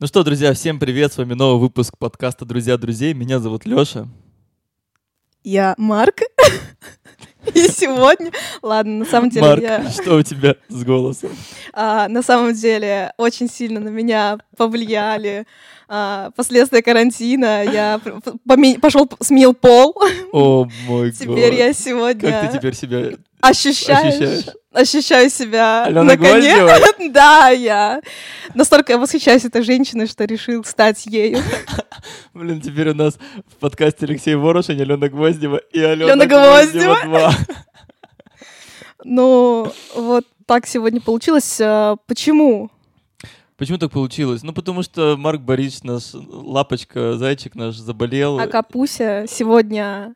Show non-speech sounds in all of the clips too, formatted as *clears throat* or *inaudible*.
Ну что, друзья, всем привет, с вами новый выпуск подкаста «Друзья друзей». Меня зовут Лёша. Я Марк. *laughs* И сегодня... Ладно, на самом деле Марк, я... что у тебя с голосом? А, на самом деле очень сильно на меня повлияли а, последствия карантина. Я пошел сменил пол. О мой Теперь год. я сегодня Как ты теперь себя... ощущаешь, ощущаешь? ощущаю себя Алена на коне. Гвоздева? *laughs* Да, я настолько восхищаюсь этой женщиной, что решил стать ею. *laughs* Блин, теперь у нас в подкасте Алексей Ворошин, Алена Гвоздева и Алена Алена Гвоздева Гвоздева. 2. Ну, вот так сегодня получилось. А, Почему? Почему так получилось? Ну, потому что Марк Борисович, наш лапочка, зайчик наш, заболел. А Капуся сегодня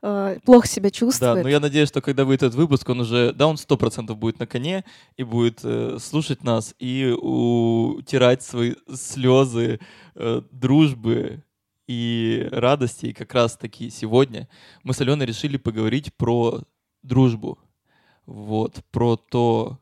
э, плохо себя Да, чувствует. но я надеюсь, что когда выйдет этот выпуск, он уже, да, он сто процентов будет на коне и будет э, слушать нас и утирать свои слезы э, дружбы и радости. И как раз таки сегодня мы с Аленой решили поговорить про дружбу. Вот, про то,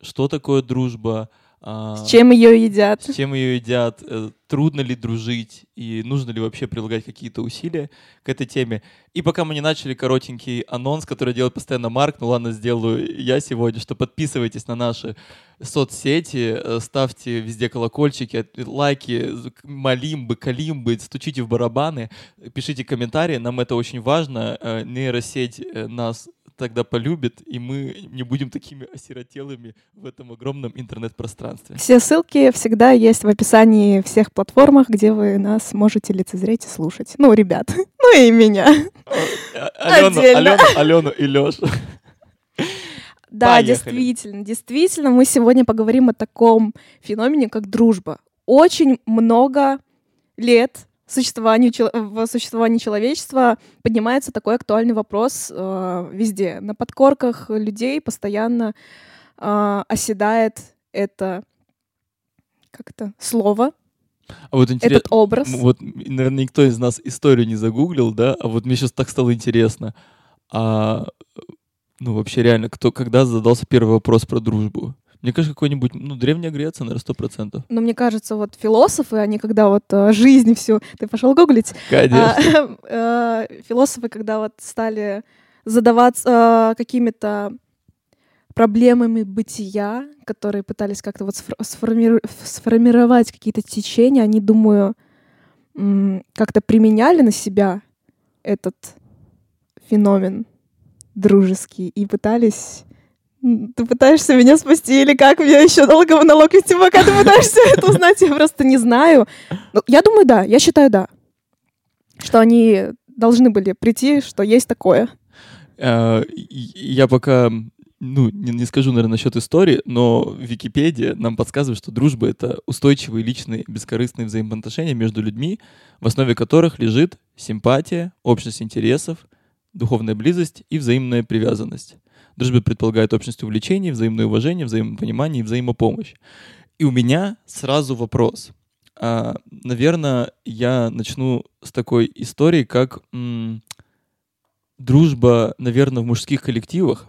что такое дружба, а, С чем ее едят? с чем ее едят, э, трудно ли дружить и нужно ли вообще прилагать какие-то усилия к этой теме. И пока мы не начали коротенький анонс, который делает постоянно Марк, ну ладно, сделаю я сегодня, что подписывайтесь на наши соцсети, э, ставьте везде колокольчики, лайки, малимбы, калимбы, стучите в барабаны, пишите комментарии, нам это очень важно, э, нейросеть нас тогда полюбит, и мы не будем такими осиротелыми в этом огромном интернет-пространстве. Все ссылки всегда есть в описании всех платформах, где вы нас можете лицезреть и слушать. Ну, ребят, *laughs* ну и меня. А- Алену. Алену, Алену и Лешу. Да, Поехали. действительно, действительно, мы сегодня поговорим о таком феномене, как дружба. Очень много лет существованию, в существовании человечества поднимается такой актуальный вопрос э, везде. На подкорках людей постоянно э, оседает это как-то слово, А вот интересно, этот образ. вот, наверное, никто из нас историю не загуглил, да, а вот мне сейчас так стало интересно. А, ну, вообще реально, кто, когда задался первый вопрос про дружбу? Мне кажется, какой-нибудь, ну, Древняя Греция, наверное, сто процентов. Но мне кажется, вот философы, они когда вот э, жизнь всю... Ты пошел гуглить? Конечно. А, *laughs* э, философы, когда вот стали задаваться э, какими-то проблемами бытия, которые пытались как-то вот сформировать какие-то течения, они, думаю, как-то применяли на себя этот феномен дружеский и пытались... Ты пытаешься меня спасти или как? Мне еще долго монолог вести, пока ты пытаешься *laughs* это узнать, я просто не знаю. Ну, я думаю, да, я считаю, да. Что они должны были прийти, что есть такое. И- Я пока, ну, не, не скажу, наверное, насчет истории, но Википедия нам подсказывает, что дружба — это устойчивые личные бескорыстные взаимоотношения между людьми, в основе которых лежит симпатия, общность интересов, духовная близость и взаимная привязанность. Дружба предполагает общность увлечений, взаимное уважение, взаимопонимание и взаимопомощь. И у меня сразу вопрос. А, наверное, я начну с такой истории, как м, дружба, наверное, в мужских коллективах,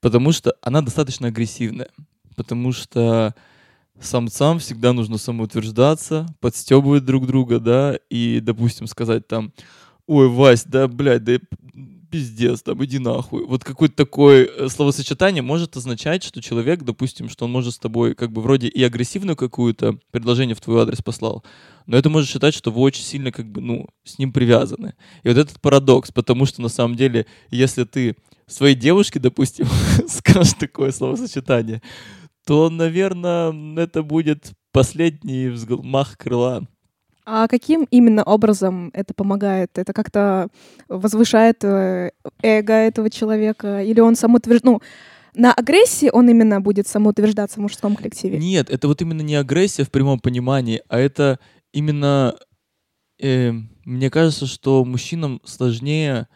потому что она достаточно агрессивная. Потому что самцам всегда нужно самоутверждаться, подстебывать друг друга, да, и, допустим, сказать там, ой, Вась, да, блядь, да пиздец, там, иди нахуй. Вот какое-то такое э, словосочетание может означать, что человек, допустим, что он может с тобой как бы вроде и агрессивную какую-то предложение в твой адрес послал, но это может считать, что вы очень сильно как бы, ну, с ним привязаны. И вот этот парадокс, потому что на самом деле, если ты своей девушке, допустим, *laughs* скажешь такое словосочетание, то, наверное, это будет последний взмах крыла. А каким именно образом это помогает? Это как-то возвышает э, эго этого человека? Или он самоутвержд... Ну, на агрессии он именно будет самоутверждаться в мужском коллективе? Нет, это вот именно не агрессия в прямом понимании, а это именно, э, мне кажется, что мужчинам сложнее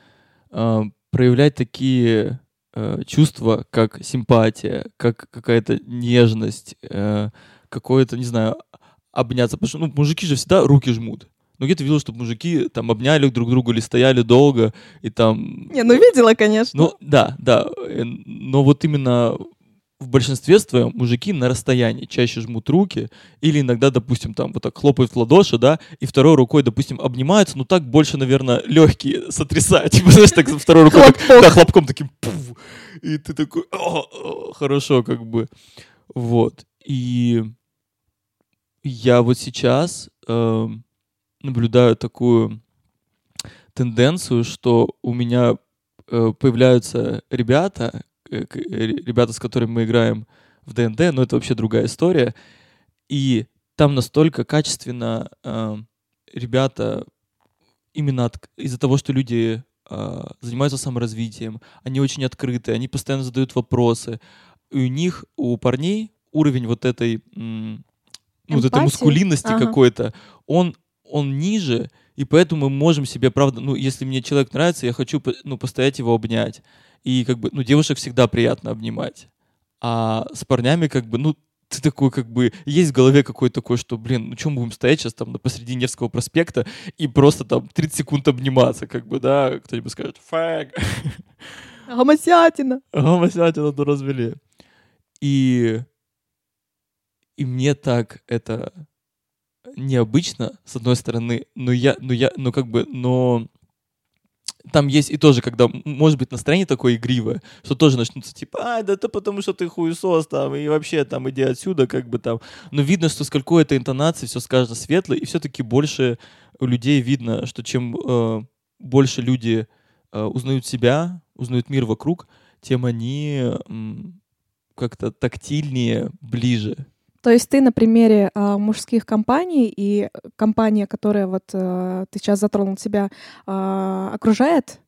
э, проявлять такие э, чувства, как симпатия, как какая-то нежность, э, какое-то, не знаю, обняться. Потому что ну, мужики же всегда руки жмут. Ну, где ты видел, чтобы мужики там обняли друг друга или стояли долго и там... Не, ну видела, конечно. Ну, да, да. э, Но вот именно в большинстве своем мужики на расстоянии чаще жмут руки или иногда, допустим, там вот так хлопают в ладоши, да, и второй рукой, допустим, обнимаются, ну так больше, наверное, легкие *laughs* сотрясают. Типа, *laughs* знаешь, так второй рукой, так, да, хлопком таким, пуф, и ты такой, о, о, хорошо, как бы. Вот. И я вот сейчас э, наблюдаю такую тенденцию, что у меня э, появляются ребята, э, ребята, с которыми мы играем в ДНД, но это вообще другая история. И там настолько качественно э, ребята именно от, из-за того, что люди э, занимаются саморазвитием, они очень открыты, они постоянно задают вопросы. И у них, у парней, уровень вот этой, м, ну, вот этой мускулинности ага. какой-то, он, он ниже, и поэтому мы можем себе, правда, ну, если мне человек нравится, я хочу, ну, постоять его обнять. И как бы, ну, девушек всегда приятно обнимать. А с парнями как бы, ну, ты такой как бы, есть в голове какой-то такой, что, блин, ну чем будем стоять сейчас там посреди Невского проспекта и просто там 30 секунд обниматься, как бы, да, кто-нибудь скажет, фэг. Гомосятина. Гомосятина то развели. И, и мне так это необычно, с одной стороны, но я, но я, но как бы, но там есть и тоже, когда может быть настроение такое игривое, что тоже начнутся типа, а, да это потому что ты хуесос там, и вообще там иди отсюда, как бы там. Но видно, что с какой-то интонацией все скажется светло, и все-таки больше у людей видно, что чем э, больше люди э, узнают себя, узнают мир вокруг, тем они э, как-то тактильнее, ближе то есть ты на примере э, мужских компаний и компания, которая вот э, ты сейчас затронул себя, э, окружает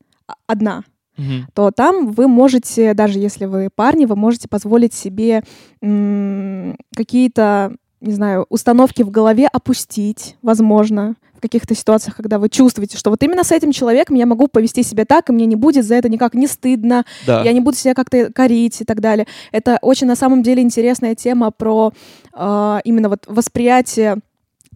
одна, Mm-hmm. то там вы можете, даже если вы парни, вы можете позволить себе м- какие-то, не знаю, установки в голове опустить, возможно, каких-то ситуациях, когда вы чувствуете, что вот именно с этим человеком я могу повести себя так, и мне не будет за это никак не стыдно, да. я не буду себя как-то корить и так далее. Это очень на самом деле интересная тема про э, именно вот восприятие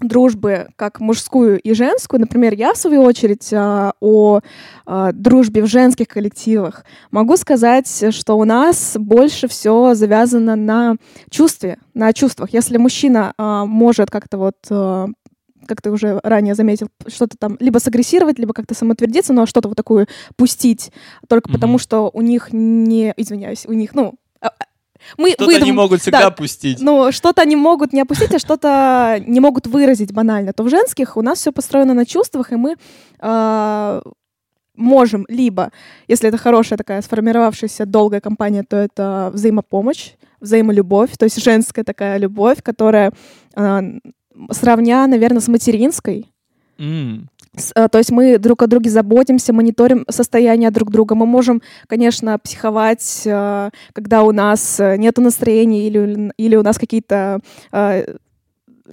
дружбы как мужскую и женскую. Например, я, в свою очередь, а, о а, дружбе в женских коллективах могу сказать, что у нас больше все завязано на чувстве, на чувствах. Если мужчина а, может как-то вот как ты уже ранее заметил, что-то там либо сагрессировать, либо как-то самоутвердиться, но что-то вот такое пустить только mm-hmm. потому, что у них не, извиняюсь, у них, ну, мы что-то выдум... они могут всегда да, пустить. Ну, что-то они могут не опустить, а что-то не могут выразить банально. То в женских у нас все построено на чувствах, и мы э, можем либо, если это хорошая такая сформировавшаяся долгая компания, то это взаимопомощь, взаимолюбовь, то есть женская такая любовь, которая э, сравня, наверное, с материнской. Mm. А, то есть мы друг о друге заботимся, мониторим состояние друг друга. Мы можем, конечно, психовать, а, когда у нас э, нет настроения или, или у нас какие-то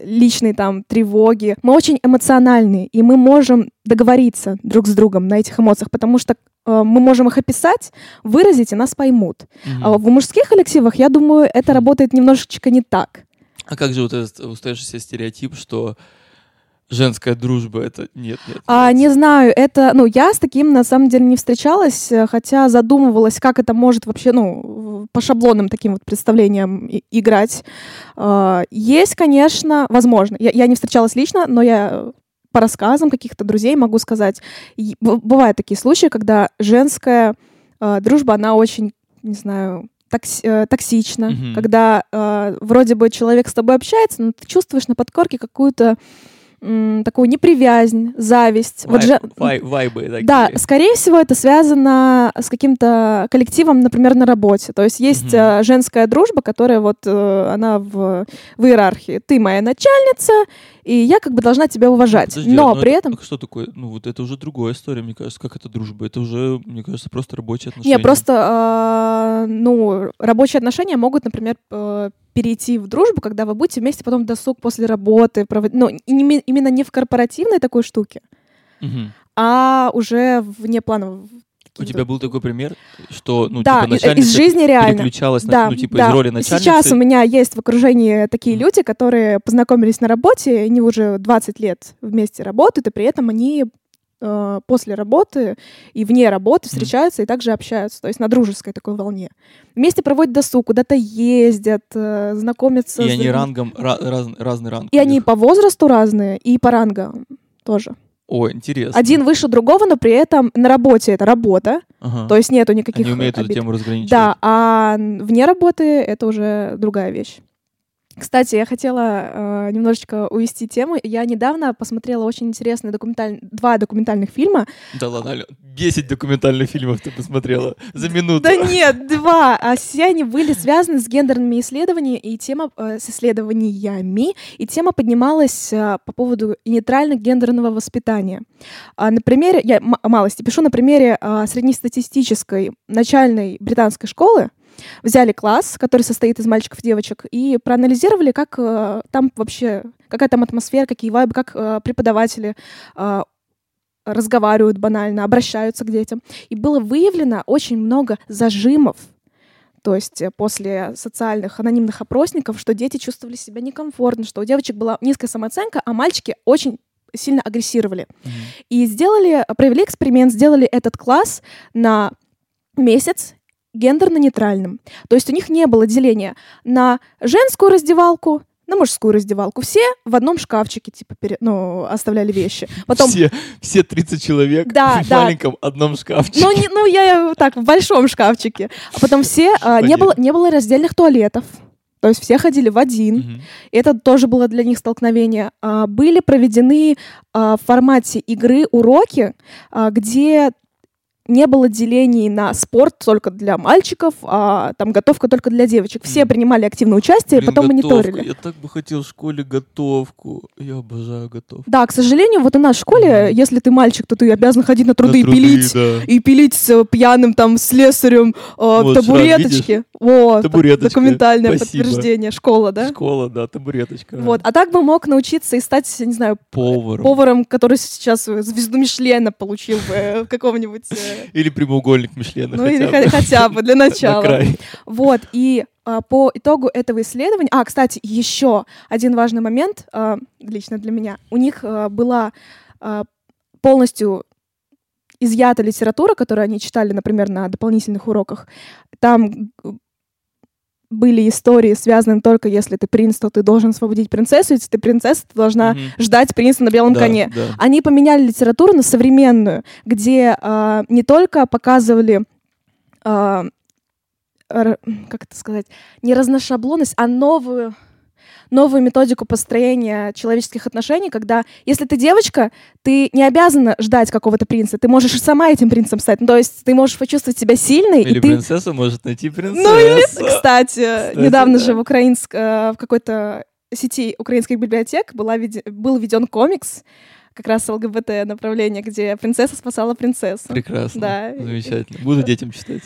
личные там тревоги. Мы очень эмоциональные, и мы можем договориться друг с другом на этих эмоциях, потому что мы можем их описать, выразить, и нас поймут. Mm-hmm. А в мужских коллективах, я думаю, это работает немножечко не так. А как же вот этот устоявшийся стереотип, что женская дружба это нет, нет. А, не знаю, это, ну, я с таким на самом деле не встречалась, хотя задумывалась, как это может вообще, ну, по шаблонным таким вот представлениям и- играть. А, есть, конечно, возможно. Я, я не встречалась лично, но я по рассказам каких-то друзей могу сказать, бывают такие случаи, когда женская э, дружба, она очень, не знаю, токси, э, токсично, mm-hmm. когда э, вроде бы человек с тобой общается, но ты чувствуешь на подкорке какую-то такую неприязнь, зависть. Вай, вот же... вай, вайбы такие. Да, скорее всего, это связано с каким-то коллективом, например, на работе. То есть есть mm-hmm. женская дружба, которая вот э, она в, в иерархии. Ты моя начальница, и я как бы должна тебя уважать. Подожди, но, но при это, этом... Что такое? Ну вот это уже другая история, мне кажется. Как это дружба? Это уже, мне кажется, просто рабочие отношения. Не, просто, э, ну, рабочие отношения могут, например, э, перейти в дружбу, когда вы будете вместе потом досуг после работы проводить. Ну, именно не в корпоративной такой штуке, угу. а уже вне плана. У тебя был такой пример, что ну, да, типа, начальница из жизни реально. переключалась да, на, ну, типа, да. из роли начальницы? Сейчас у меня есть в окружении такие люди, которые познакомились на работе, они уже 20 лет вместе работают, и при этом они э, после работы и вне работы встречаются и также общаются, то есть на дружеской такой волне. Вместе проводят досуг, куда-то ездят, э, знакомятся. И с они рангом, ра- раз- разный ранг. И они по возрасту разные, и по рангам тоже. О, интересно. Один выше другого, но при этом на работе это работа, Ага. то есть нету никаких Они умеют эту обид. тему разграничивать. Да, а вне работы это уже другая вещь. Кстати, я хотела э, немножечко увести тему. Я недавно посмотрела очень интересные документаль... два документальных фильма. Да ладно, Алё, 10 документальных фильмов ты посмотрела за минуту. Да нет, два. А все они были связаны с гендерными исследованиями и тема э, с исследованиями. И тема поднималась э, по поводу нейтрально гендерного воспитания. А, на примере, я малости пишу, на примере э, среднестатистической начальной британской школы взяли класс, который состоит из мальчиков и девочек, и проанализировали, как э, там вообще, какая там атмосфера, какие вайбы, как э, преподаватели э, разговаривают банально, обращаются к детям. И было выявлено очень много зажимов, то есть э, после социальных анонимных опросников, что дети чувствовали себя некомфортно, что у девочек была низкая самооценка, а мальчики очень сильно агрессировали. Мгм. И сделали, провели эксперимент, сделали этот класс на месяц гендерно-нейтральным. То есть у них не было деления на женскую раздевалку, на мужскую раздевалку. Все в одном шкафчике, типа, пере- ну, оставляли вещи. Потом Все, все 30 человек Да, *laughs* в да. маленьком одном шкафчике. Ну, не, ну, я так, в большом шкафчике. А потом все... а, не, было, не было раздельных туалетов. То есть все ходили в один. И Это тоже было для них столкновение. А, Были проведены а, в формате игры уроки, а, где не было делений на спорт только для мальчиков, а там готовка только для девочек. Все принимали активное участие, Блин, потом готовку. мониторили. Я так бы хотел в школе готовку. Я обожаю готовку. Да, к сожалению, вот у нас в школе, если ты мальчик, то ты обязан ходить на труды, На и пилить. да. и пилить с пьяным там слесарем э, Вот, табуреточки. Вот, Табуреточка. документальное Спасибо. подтверждение, школа, да? Школа, да, табуреточка. Вот. А так бы мог научиться и стать, не знаю, Поваром. поваром, который сейчас звезду Мишлена получил бы э, в каком-нибудь... э, *laughs* Или прямоугольник Мишлена Ну или хотя бы. хо- хотя бы для *laughs* На начала. Вот, и а, по итогу этого исследования... А, кстати, еще один важный момент, а, лично для меня. У них а, была полностью изъята литература, которую они читали, например, на дополнительных уроках. Там были истории, связанные только если ты принц, то ты должен освободить принцессу, если ты принцесса, ты должна Мгм. ждать принца на белом Да, коне. да. Они поменяли литературу на современную, где а, не только показывали, р- как это сказать, не разношаблонность, а новую новую методику построения человеческих отношений, когда если ты девочка, ты не обязана ждать какого-то принца, ты можешь сама этим принцем стать. Ну, то есть ты можешь почувствовать себя сильной, Или и ты принцесса может найти принцессу. ну, или, кстати, Кстати, недавно да. же в украинск, э, в какой-то сети украинских библиотек была был введен комикс, как раз ЛГБТ направление, где принцесса спасала принцессу. Прекрасно. Да. Замечательно. Буду детям читать.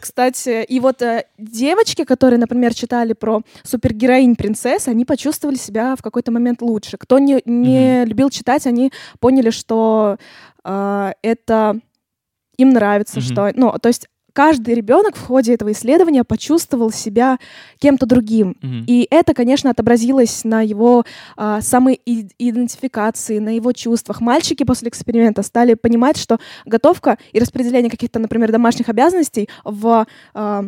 Кстати, и вот э, девочки, которые, например, читали про супергероинь принцесс, они почувствовали себя в какой-то момент лучше. Кто не, не любил читать, они поняли, что э, это им нравится, Мгм. что, ну, то есть каждый ребенок в ходе этого исследования почувствовал себя кем-то другим. Мгм. И это, конечно, отобразилось на его а, самоидентификации, на его чувствах. Мальчики после эксперимента стали понимать, что готовка и распределение каких-то, например, домашних обязанностей в а,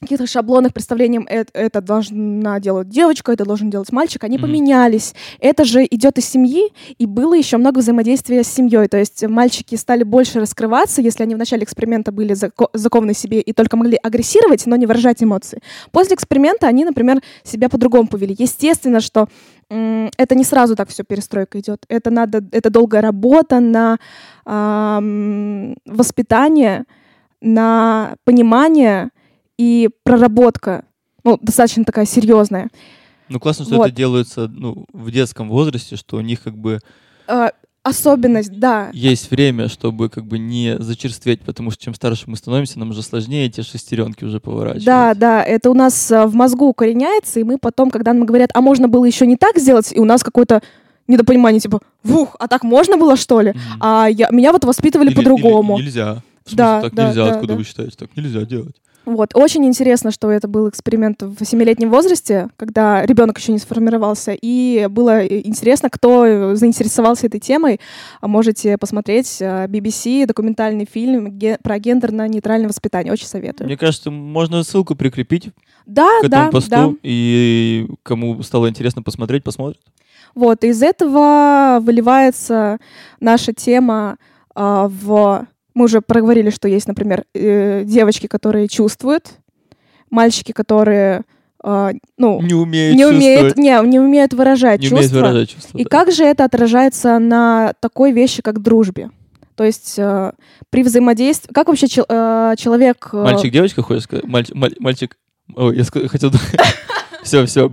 каких-то шаблонах представлениям э- это должна делать девочка, это должен делать мальчик, они Мгм. поменялись. Это же идет из семьи, и было еще много взаимодействия с семьей. То есть мальчики стали больше раскрываться, если они в начале эксперимента были зако- закованы себе и только могли агрессировать, но не выражать эмоции. После эксперимента они, например, себя по-другому повели. Естественно, что м, это не сразу так все перестройка идет. Это надо, это долгая работа на ам, воспитание, на понимание и проработка. Ну, достаточно такая серьезная. Ну, классно, что Вот. это делается ну, в детском возрасте, что у них как бы Э, особенность, да. есть время, чтобы как бы не зачерстветь, потому что чем старше мы становимся, нам уже сложнее эти шестеренки уже поворачивать. Да, да, это у нас э, в мозгу укореняется, и мы потом, когда нам говорят, а можно было еще не так сделать, и у нас какое-то недопонимание, типа, вух, а так можно было, что ли? Мгм. А я, меня вот воспитывали по-другому. нельзя. В смысле, Да, так да, нельзя, да, откуда да. вы считаете? Так нельзя делать. Вот. Очень интересно, что это был эксперимент в семилетнем возрасте, когда ребенок еще не сформировался, и было интересно, кто заинтересовался этой темой. А Можете посмотреть э, BBC документальный фильм про гендерно-нейтральное воспитание. Очень советую. Мне кажется, можно ссылку прикрепить Да, к этому да, посту, да. и кому стало интересно посмотреть, посмотрит. Вот, из этого выливается наша тема а, в... Мы уже проговорили, что есть, например, э, девочки, которые чувствуют, мальчики, которые, а, ну, Не умеет не умеют, не, не умеют выражать не чувства. умеет выражать чувства. И да. как же это отражается на такой вещи, как дружбе? То есть э, при взаимодействии... Как вообще чел- э, человек... э, Мальчик, девочка, хочешь сказать? Мальчик, маль- мальчик. Ой, я хотел... *laughs* Все, все,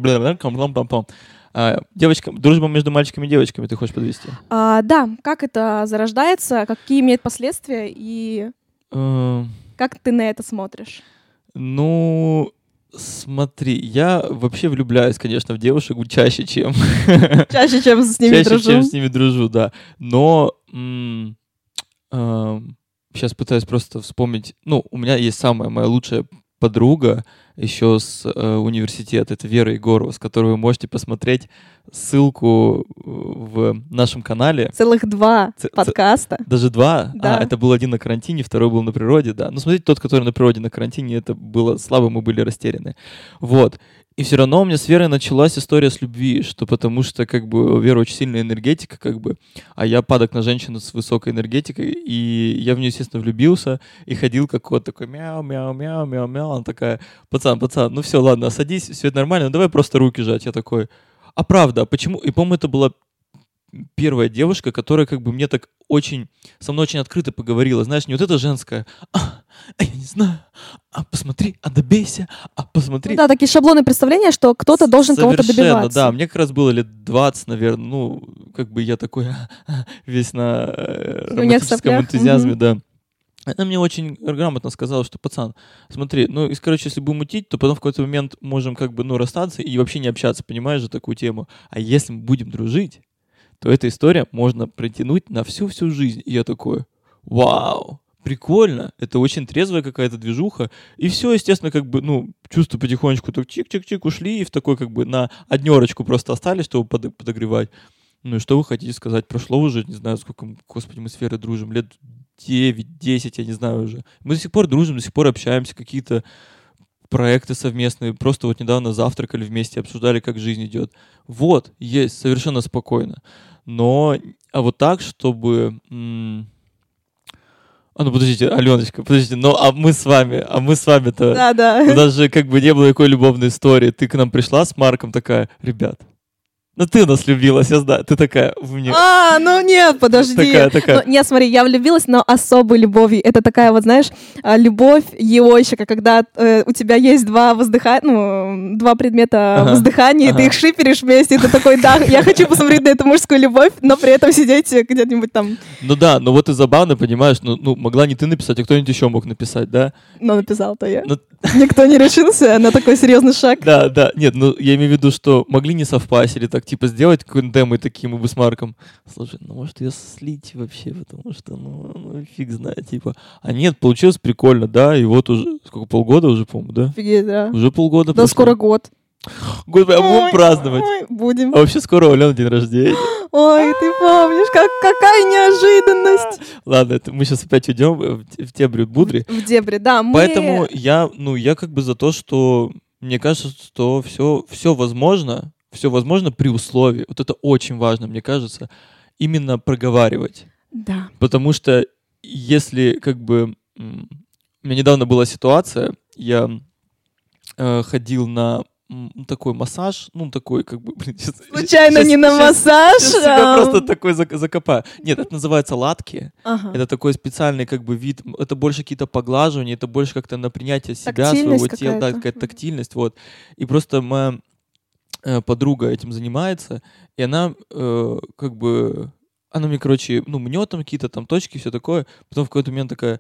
блин, пам пам пам Девочка, дружба между мальчиками и девочками ты хочешь подвести? а, да, как это зарождается, какие имеет последствия и Эм, как ты на это смотришь? Ну, смотри, я вообще влюбляюсь, конечно, в девушек чаще, чем... *laughs* Чаще, чем с ними чаще, дружу. чем с ними дружу, да. Но сейчас пытаюсь просто вспомнить. Ну, у меня есть самая моя лучшая подруга еще с э, университета. Это Вера Егорова, с которой вы можете посмотреть ссылку э, в нашем канале. Целых два Ц- ц- подкаста. Даже два? Да. А, это был один на карантине, второй был на природе, да. Ну, смотрите, тот, который на природе, на карантине, это было слабо, мы были растеряны. Вот. И все равно у меня с Верой началась история с любви, что потому что, как бы, у Веры очень сильная энергетика, как бы, а я падок на женщину с высокой энергетикой, и я в нее, естественно, влюбился, и ходил как кот такой мяу-мяу-мяу-мяу-мяу, она такая, пацан, пацан, ну все, ладно, садись, все это нормально, ну давай просто руки жать. Я такой, а правда, а почему? И, по-моему, это была первая девушка, которая как бы мне так очень, со мной очень открыто поговорила. Знаешь, не вот это женское, а, а я не знаю, а посмотри, а добейся, а посмотри. Ну да, такие шаблоны представления, что кто-то должен кого-то добиваться. да. Мне как раз было лет 20, наверное. Ну, как бы я такой *laughs* весь на э, романтическом энтузиазме, мгм. да. Она мне очень грамотно сказала, что, пацан, смотри, ну, и, короче, если будем мутить, то потом в какой-то момент можем как бы, ну, расстаться и вообще не общаться, понимаешь же такую тему. А если мы будем дружить, то эта история можно протянуть на всю-всю жизнь. И я такой, вау, прикольно, это очень трезвая какая-то движуха. И все, естественно, как бы, ну, чувства потихонечку так чик-чик-чик ушли, и в такой как бы на однерочку просто остались, чтобы под- подогревать. Ну и что вы хотите сказать? Прошло уже, не знаю, сколько, господи, мы с Верой дружим, лет 9, 10, я не знаю уже. Мы до сих пор дружим, до сих пор общаемся, какие-то проекты совместные. Просто вот недавно завтракали вместе, обсуждали, как жизнь идет. Вот, есть, совершенно спокойно. Но, а вот так, чтобы... А ну подождите, Аленочка, подождите, ну а мы с вами, а мы с вами-то... Да, да. У нас же как бы не было такой любовной истории. Ты к нам пришла с Марком такая, ребят, ну ты нас влюбилась, я знаю. Ты такая, в мне... А, ну нет, подожди. Такая, такая. Ну, нет, смотри, я влюбилась, но особой любовью. Это такая вот, знаешь, а, любовь еойщика, когда э, у тебя есть два воздыха... ну, два предмета Ага, воздыхания, и ага. ты их шиперишь вместе, и ты такой, да, я хочу посмотреть на эту мужскую любовь, но при этом сидеть где-нибудь там, Ну да, но вот и забавно, понимаешь, ну, ну могла не ты написать, а кто-нибудь еще мог написать, да? но написал-то я. Ну, Никто не решился на такой серьезный шаг. да, да, нет, ну я имею в виду, что могли не совпасть или так, типа, сделать какой-нибудь демо и такие мы бы с Марком. Слушай, ну может ее слить вообще, потому что, ну, ну, фиг знает, типа. А нет, получилось прикольно, да, и вот уже, сколько, полгода уже, по-моему, да? Офигеть, да. Уже полгода Да прошло. скоро год. Год, а будем Ой, праздновать. ой, будем. А вообще скоро у Алены день рождения. Ой, ты помнишь, как, какая неожиданность. Ладно, это мы сейчас опять уйдем в, в те будри. В дебри, да. Мы... Поэтому я, ну, я как бы за то, что мне кажется, что все, все возможно, все возможно при условии. Вот это очень важно, мне кажется, именно проговаривать. Да. Потому что если как бы... У меня недавно была ситуация, я э, ходил на м, такой массаж, ну, такой как бы... *laughs* блин, щас- Случайно щас- не на щас- массаж. щас себя просто такой зак- закопаю. Нет, это называется латки. ага. Это такой специальный как бы вид, это больше какие-то поглаживания, это больше как-то на принятие себя, своего тела, да, какая-то. тактильность, вот. И просто моя подруга этим занимается, и она э, как бы, она мне, короче, ну, мнет там какие-то там точки, все такое, потом в какой-то момент такая,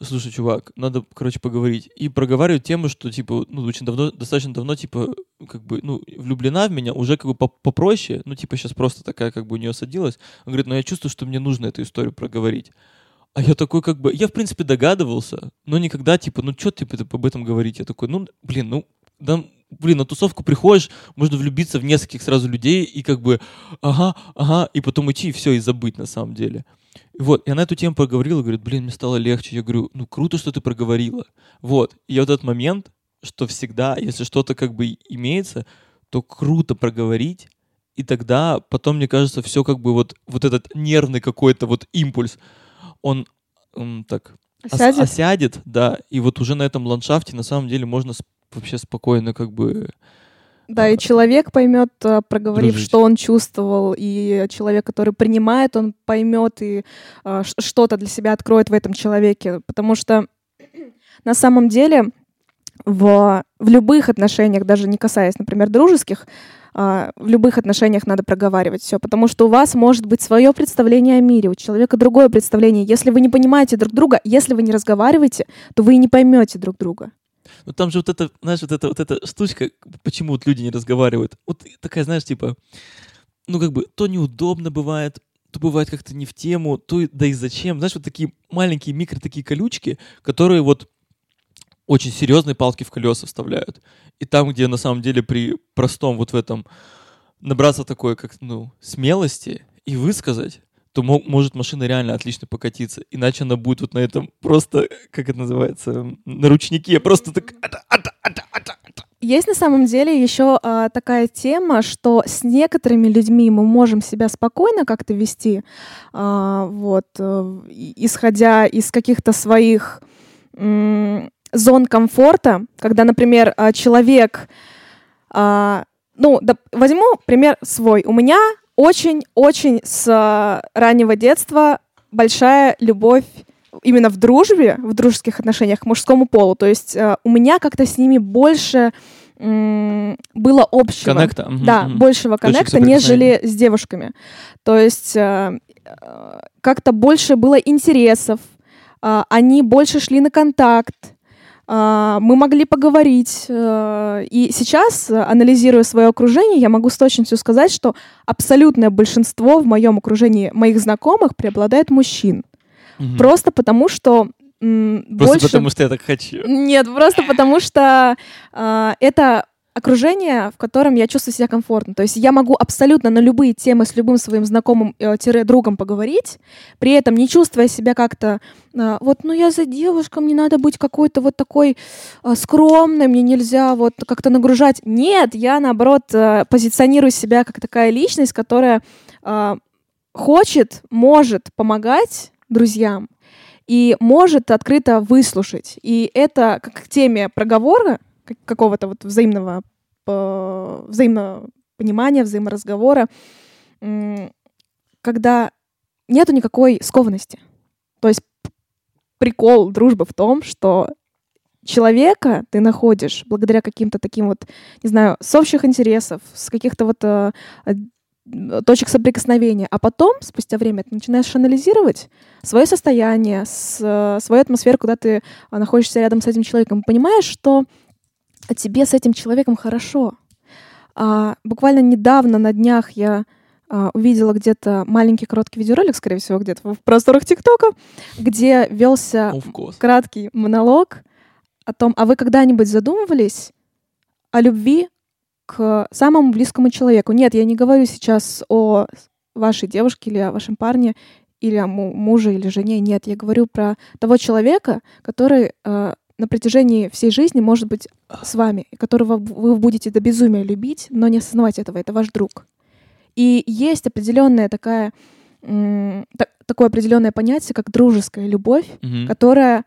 слушай, чувак, надо, короче, поговорить. И проговаривает тему, что, типа, ну, очень давно, достаточно давно, типа, как бы, ну, влюблена в меня, уже как бы по- попроще, ну, типа, сейчас просто такая, как бы, у нее садилась. Он говорит, ну, я чувствую, что мне нужно эту историю проговорить. А я такой как бы, я в принципе догадывался, но никогда типа, ну что типа об этом говорить? Я такой, ну блин, ну да, блин, на тусовку приходишь, можно влюбиться в нескольких сразу людей и как бы, ага, ага, и потом идти и все, и забыть на самом деле. Вот, и она эту тему проговорила, говорит, блин, мне стало легче. Я говорю, ну круто, что ты проговорила. Вот, и вот этот момент, что всегда, если что-то как бы имеется, то круто проговорить, и тогда потом, мне кажется, все как бы вот, вот этот нервный какой-то вот импульс, он так осядет? осядет, да, и вот уже на этом ландшафте на самом деле можно вообще спокойно как бы да, и человек поймет, а, проговорив, дружить. что он чувствовал, и человек, который принимает, он поймет и э, что-то для себя откроет в этом человеке. Потому что *clears throat* на самом деле в, в любых отношениях, даже не касаясь, например, дружеских, э, в любых отношениях надо проговаривать все, потому что у вас может быть свое представление о мире, у человека другое представление. Если вы не понимаете друг друга, если вы не разговариваете, то вы и не поймете друг друга. Ну там же вот это, знаешь, вот эта вот эта штучка, почему вот люди не разговаривают. Вот такая, знаешь, типа, ну как бы то неудобно бывает, то бывает как-то не в тему, то да и зачем. Знаешь, вот такие маленькие микро такие колючки, которые вот очень серьезные палки в колеса вставляют. И там, где на самом деле при простом вот в этом набраться такой, как, ну, смелости и высказать, то может машина реально отлично покатиться. Иначе она будет вот на этом просто, как это называется, на ручнике, просто так... Есть на самом деле еще а, такая тема, что с некоторыми людьми мы можем себя спокойно как-то вести, а, вот, а, исходя из каких-то своих м, зон комфорта, когда, например, а, человек, а, ну, да, возьму пример свой. У меня очень-очень с э, раннего детства большая любовь именно в дружбе, в дружеских отношениях к мужскому полу. То есть э, у меня как-то с ними больше было общего. Коннекта. Да, угу. большего коннекта, нежели с девушками. То есть э, как-то больше было интересов, они больше шли на контакт, мы могли поговорить. Э, и сейчас, анализируя свое окружение, я могу с точностью сказать, что абсолютное большинство в моем окружении моих знакомых преобладает мужчин. Угу. Просто потому, что Просто больше... потому, что я так хочу. Нет, просто потому, что э, это окружение, в котором я чувствую себя комфортно. То есть я могу абсолютно на любые темы с любым своим знакомым-другом э, поговорить, при этом не чувствуя себя как-то, э, вот, ну я за девушкой, мне надо быть какой-то вот такой э, скромной, мне нельзя вот как-то нагружать. Нет, я наоборот позиционирую себя как такая личность, которая хочет, может помогать друзьям и может открыто выслушать. И это как к теме проговора, какого-то вот взаимного, взаимного понимания, взаиморазговора, когда нету никакой скованности. То есть прикол дружбы в том, что человека ты находишь благодаря каким-то таким вот, не знаю, с общих интересов, с каких-то вот э, точек соприкосновения, а потом, спустя время, ты начинаешь анализировать свое состояние, с, э, свою атмосферу, когда ты находишься рядом с этим человеком, понимаешь, что а тебе с этим человеком хорошо. А, буквально недавно на днях я а, увидела где-то маленький короткий видеоролик, скорее всего, где-то в просторах ТикТока, где велся краткий монолог о том, а вы когда-нибудь задумывались о любви к самому близкому человеку? Нет, я не говорю сейчас о вашей девушке или о вашем парне, или о муже или жене. Нет, я говорю про того человека, который э, на протяжении всей жизни может быть с вами, которого вы будете до безумия любить, но не осознавать этого, это ваш друг. И есть определенная такая, такое определенное понятие, как дружеская любовь, mm-hmm. которая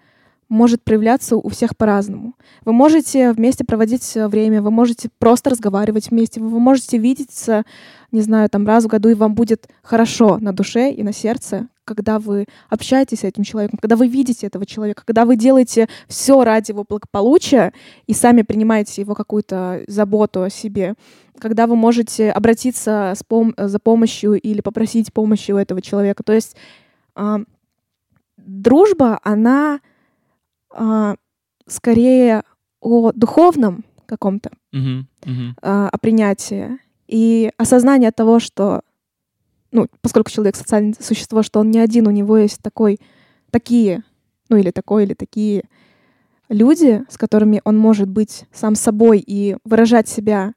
может проявляться у всех по-разному. Вы можете вместе проводить время, вы можете просто разговаривать вместе, вы можете видеться, не знаю, там раз в году, и вам будет хорошо на душе и на сердце, когда вы общаетесь с этим человеком, когда вы видите этого человека, когда вы делаете все ради его благополучия и сами принимаете его какую-то заботу о себе, когда вы можете обратиться с пом- за помощью или попросить помощи у этого человека. То есть э, дружба, она э, скорее о духовном каком-то, uh-huh, uh-huh. Э, о принятии и осознание того, что ну, поскольку человек социальное существо, что он не один, у него есть такой такие, ну или такой, или такие люди, с которыми он может быть сам собой и выражать себя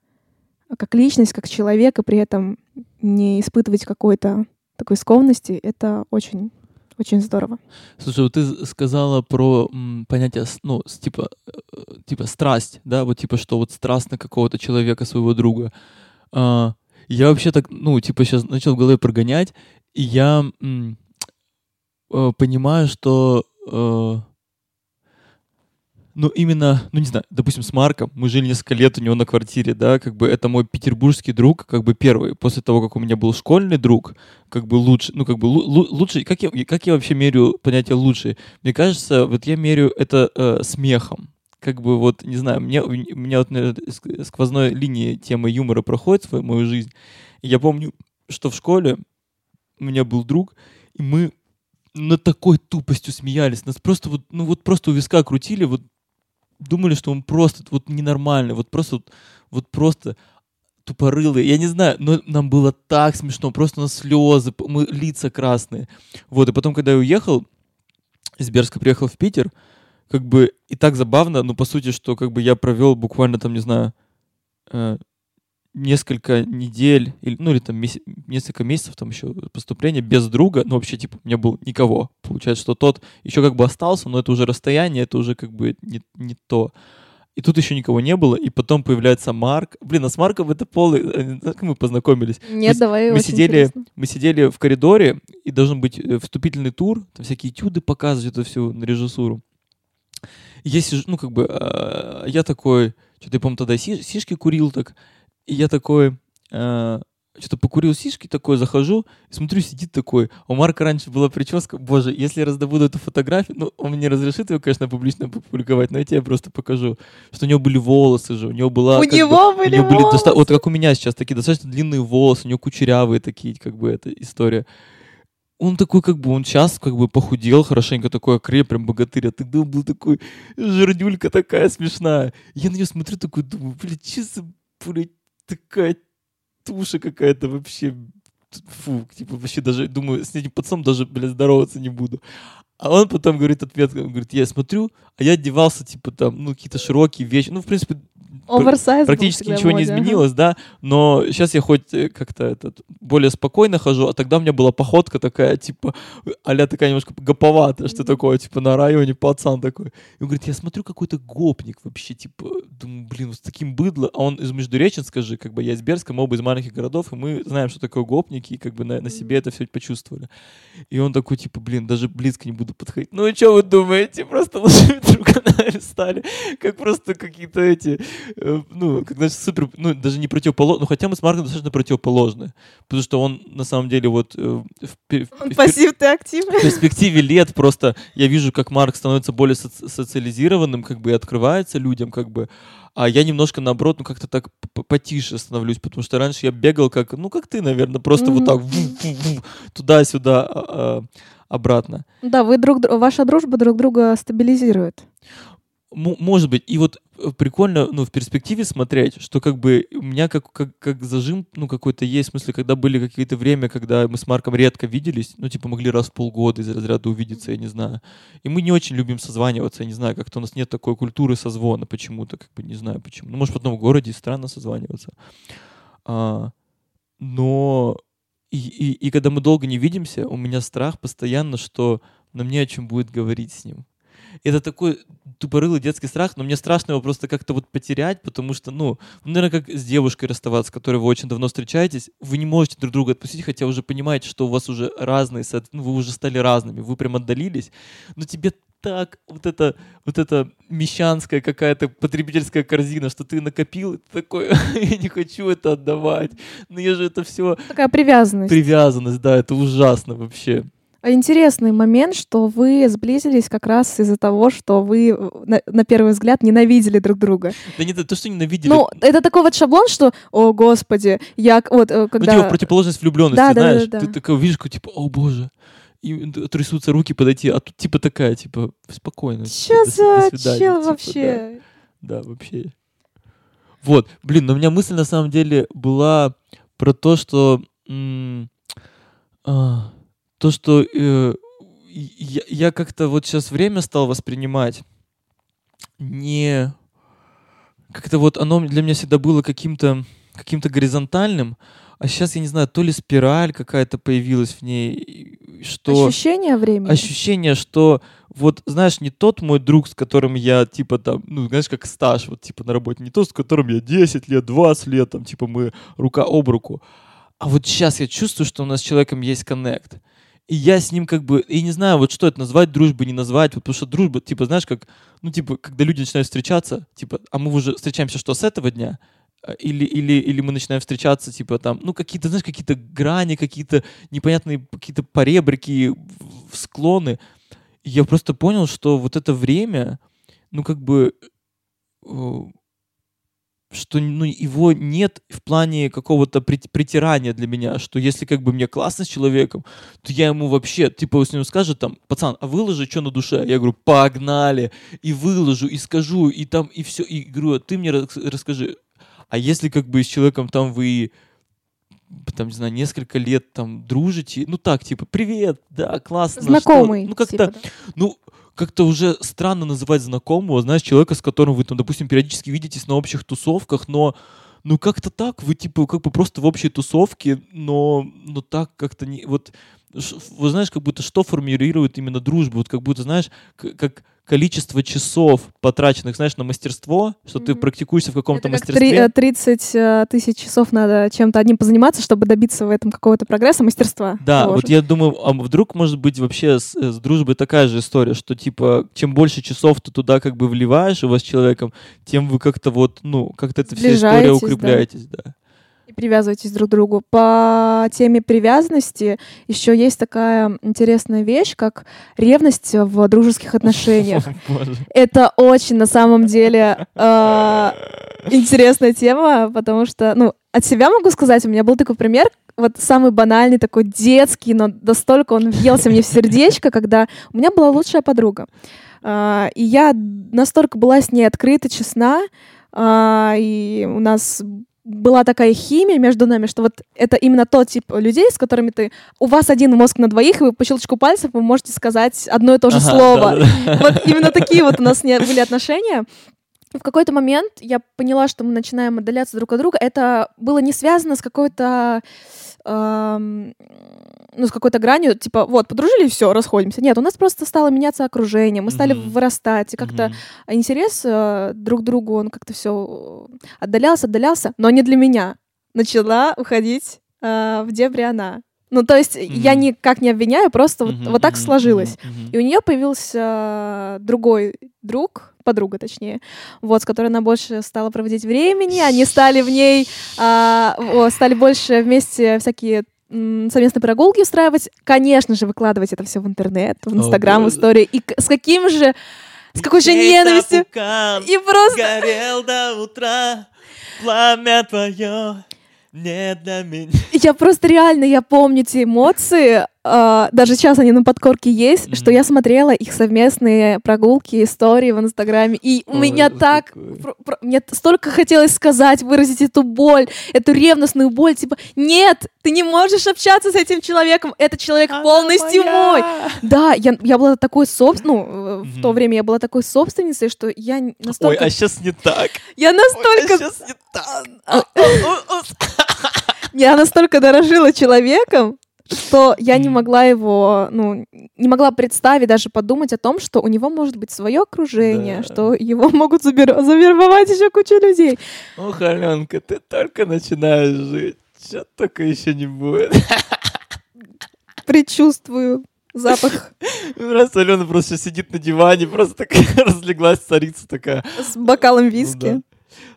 как личность, как человек, и при этом не испытывать какой-то такой скованности, это очень очень здорово. Слушай, вот ты сказала про м, понятие, ну, типа, э, типа страсть, да, вот типа, что вот страстно какого-то человека, своего друга. А, я вообще так, ну, типа, сейчас начал в голове прогонять, и я м, э, понимаю, что э, ну, именно, ну, не знаю, допустим, с Марком, мы жили несколько лет у него на квартире, да, как бы это мой петербургский друг, как бы первый, после того, как у меня был школьный друг, как бы лучше, ну, как бы лучше, как я, как я вообще мерю понятие лучше? Мне кажется, вот я мерю это э, смехом, как бы вот, не знаю, мне, у меня вот наверное, сквозной линии темы юмора проходит в мою жизнь, и я помню, что в школе у меня был друг, и мы на такой тупостью смеялись. Нас просто вот, ну вот просто у виска крутили, вот думали, что он просто вот ненормальный, вот просто вот, вот просто тупорылый. Я не знаю, но нам было так смешно, просто на слезы, мы лица красные. Вот, и потом, когда я уехал, из Берска приехал в Питер, как бы и так забавно, ну, по сути, что как бы я провел буквально там, не знаю, э, несколько недель, или, ну или там месяц, несколько месяцев там еще поступления без друга, ну вообще типа у меня был никого. Получается, что тот еще как бы остался, но это уже расстояние, это уже как бы не, не то. И тут еще никого не было, и потом появляется Марк. Блин, а с Марком это полный... Э, как мы познакомились? Нет, мы, давай, мы сидели, Мы сидели в коридоре, и должен быть э, вступительный тур, там всякие этюды показывать, это все на режиссуру. Я сижу, ну как бы, э, я такой, что-то я, помню, тогда сишки курил так, и я такой, э, что-то покурил сишки, такой захожу, и смотрю, сидит такой. У Марка раньше была прическа. Боже, если я раздобуду эту фотографию, ну, он мне разрешит ее, конечно, публично публиковать, но я тебе просто покажу, что у него были волосы же, у него была... У него бы, были у него волосы! доста- вот как у меня сейчас, такие достаточно длинные волосы, у него кучерявые такие, как бы, эта история он такой, как бы, он сейчас как бы похудел хорошенько, такой окреп, прям богатырь, а тогда он был такой, жердюлька такая смешная. Я на нее смотрю, такой, думаю, блядь, че за, блядь, такая туша какая-то вообще. Фу, типа вообще даже, думаю, с этим пацаном даже, блядь, здороваться не буду. А он потом говорит ответ, он говорит, я смотрю, а я одевался, типа, там, ну, какие-то широкие вещи. Ну, в принципе, Оверсайз практически ничего не изменилось, да, но сейчас я хоть э, как-то этот, более спокойно хожу, а тогда у меня была походка такая, типа, а такая немножко гоповатая, что такое, типа, на районе пацан такой. И он говорит, я смотрю, какой-то гопник вообще, типа, думаю, блин, вот с таким быдло, а он из Междуреченска же, как бы, я из Берска, мы оба из маленьких городов, и мы знаем, что такое гопники, и как бы на, на себе это все почувствовали. И он такой, типа, блин, даже близко не буду подходить. Ну и что вы думаете, просто лучшими друга стали, как просто какие-то эти Э, ну, когда супер, ну, даже не противоположно, ну, хотя мы с Марком достаточно противоположны, потому что он, на самом деле, вот... Э, в, в, он пассив, ты актив. В перспективе лет просто я вижу, как Марк становится более соци социализированным, как бы, и открывается людям, как бы, а я немножко, наоборот, ну, как-то так потише становлюсь, потому что раньше я бегал как, ну, как ты, наверное, просто mm-hmm. вот так туда-сюда, а, а, обратно. Да, вы друг, ваша дружба друг друга стабилизирует может быть, и вот э, прикольно, ну, в перспективе смотреть, что как бы у меня как, как, как зажим, ну, какой-то есть, в смысле, когда были какие-то время, когда мы с Марком редко виделись, ну, типа, могли раз в полгода из разряда увидеться, я не знаю. И мы не очень любим созваниваться, я не знаю, как-то у нас нет такой культуры созвона почему-то, как бы, не знаю почему. Ну, может, в одном городе странно созваниваться. А, но и, и, и когда мы долго не видимся, у меня страх постоянно, что нам не о чем будет говорить с ним. Это такой тупорылый детский страх, но мне страшно его просто как-то вот потерять, потому что, ну, наверное, как с девушкой расставаться, с которой вы очень давно встречаетесь, вы не можете друг друга отпустить, хотя уже понимаете, что у вас уже разные, ну, вы уже стали разными, вы прям отдалились, но тебе так вот это, вот это мещанская какая-то потребительская корзина, что ты накопил, ты такой, *laughs* я не хочу это отдавать, но я же это все... Такая привязанность. Привязанность, да, это ужасно вообще. Интересный момент, что вы сблизились как раз из-за того, что вы э, на, на первый взгляд ненавидели друг друга. Да нет, то, что ненавидели. Ну, это такой вот шаблон, что, о, господи, я вот э, когда... Ну, типа противоположность влюбленности, да, знаешь? Да, да, да. Ты такой видишь, типа, о, боже, и трясутся руки подойти, а тут типа такая, типа, спокойно. Что за чел типа, вообще? Да. да, вообще. Вот, блин, но у меня мысль на самом деле была про то, что... М- а, то, что э, я, я как-то вот сейчас время стал воспринимать не... Как-то вот оно для меня всегда было каким-то каким-то горизонтальным, а сейчас, я не знаю, то ли спираль какая-то появилась в ней, что... Ощущение времени? Ощущение, что вот, знаешь, не тот мой друг, с которым я, типа, там, ну, знаешь, как стаж, вот, типа, на работе, не тот, с которым я 10 лет, 20 лет, там, типа, мы рука об руку. А вот сейчас я чувствую, что у нас с человеком есть коннект. И я с ним как бы, и не знаю, вот что это назвать дружбой, не назвать, вот, потому что дружба, типа, знаешь, как, ну, типа, когда люди начинают встречаться, типа, а мы уже встречаемся что, с этого дня? А, или, или, или мы начинаем встречаться, типа, там, ну, какие-то, знаешь, какие-то грани, какие-то непонятные, какие-то поребрики, склоны. Я просто понял, что вот это время, ну, как бы, что ну, его нет в плане какого-то притирания для меня, что если как бы мне классно с человеком, то я ему вообще, типа, с ним скажет там, пацан, а выложи, что на душе? Я говорю, погнали, и выложу, и скажу, и там, и все, и говорю, «А ты мне расскажи. А если как бы с человеком там вы там, не знаю, несколько лет там дружите, ну так, типа, привет, да, классно. Знакомый. Что? Ну как-то, типа, да? ну как-то уже странно называть знакомого, знаешь, человека, с которым вы там, допустим, периодически видитесь на общих тусовках, но ну как-то так, вы типа как бы просто в общей тусовке, но, но так как-то не, вот, вы знаешь, как будто что формирует именно дружбу, вот как будто, знаешь, как количество часов, потраченных, знаешь, на мастерство, что mm-hmm. ты практикуешься в каком-то мастерстве. 30 э, тысяч часов надо чем-то одним позаниматься, чтобы добиться в этом какого-то прогресса, мастерства. Да, вот я думаю, а вдруг может быть вообще с, с дружбой такая же история, что типа чем больше часов ты туда как бы вливаешь у вас с человеком, тем вы как-то вот, ну, как-то эта вся история укрепляетесь, да. да и привязывайтесь друг к другу. По теме привязанности еще есть такая интересная вещь, как ревность в дружеских отношениях. *laughs* Это очень на самом деле а, *laughs* интересная тема, потому что, ну, от себя могу сказать, у меня был такой пример, вот самый банальный, такой детский, но настолько он въелся мне в сердечко, *laughs* когда у меня была лучшая подруга. Uh, и я настолько была с ней открыта, честна, uh, и у нас была такая химия между нами, что вот это именно тот тип людей, с которыми ты... У вас один мозг на двоих, и вы по щелчку пальцев вы можете сказать одно и то же ага, слово. Да, да. *laughs* Вот именно такие вот у нас были отношения. В какой-то момент я поняла, что мы начинаем отдаляться друг от друга. Это было не связано с какой-то эм, ну, с какой-то гранью, типа, вот, подружились, все, расходимся. Нет, у нас просто стало меняться окружение, мы стали mm-hmm. вырастать, и как-то mm-hmm. интерес э, друг к другу, он как-то все отдалялся, отдалялся, но не для меня. Начала уходить э, в дебри она. Ну, то есть mm-hmm. я никак не обвиняю, просто mm-hmm. вот, вот так сложилось. Mm-hmm. И у нее появился другой друг, подруга точнее, вот, с которой она больше стала проводить времени, они стали в ней, а, о, стали больше вместе всякие совместные прогулки устраивать, конечно же, выкладывать это все в интернет, в Инстаграм, в истории. И с каким же, с какой же ненавистью. И просто... Горел до утра, пламя твое не для меня. Я просто реально, я помню эти эмоции, Uh, даже сейчас они на подкорке есть, mm-hmm. что я смотрела их совместные прогулки, истории в Инстаграме, и у меня так, про, про, мне столько хотелось сказать, выразить эту боль, эту ревностную боль, типа, нет, ты не можешь общаться с этим человеком, этот человек Она полностью моя. мой. Да, я, я была такой собственницей, ну, mm-hmm. в то время я была такой собственницей, что я настолько... Ой, а сейчас не так. Я настолько... Ой, а сейчас не так. Я настолько дорожила человеком, что я не могла его, ну, не могла представить, даже подумать о том, что у него может быть свое окружение, да. что его могут забер... завербовать еще куча людей. Ох, Аленка, ты только начинаешь жить. Что только еще не будет. *laughs* Предчувствую запах. *laughs* Просто Алена просто сидит на диване, просто такая *laughs* разлеглась царица такая. С бокалом виски. Ну,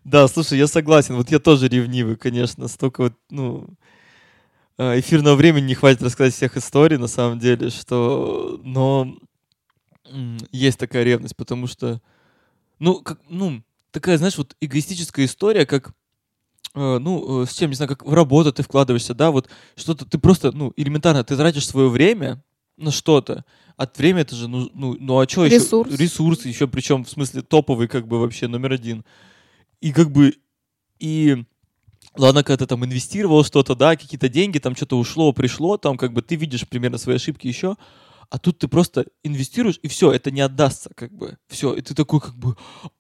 да. да, слушай, я согласен. Вот я тоже ревнивый, конечно. Столько вот, ну, эфирного времени не хватит рассказать всех историй, на самом деле, что... Но есть такая ревность, потому что... Ну, как, ну, такая, знаешь, вот эгоистическая история, как э, ну, э, с чем, не знаю, как в работу ты вкладываешься, да, вот что-то ты просто, ну, элементарно, ты тратишь свое время на что-то, от времени это же, ну, ну, ну а что еще? Ресурс. Ресурс, еще причем в смысле топовый, как бы вообще номер один. И как бы, и Ладно, когда ты там инвестировал что-то, да, какие-то деньги, там что-то ушло, пришло, там как бы ты видишь примерно свои ошибки еще, А тут ты просто инвестируешь, и все, это не отдастся, как бы. Все, и ты такой, как бы,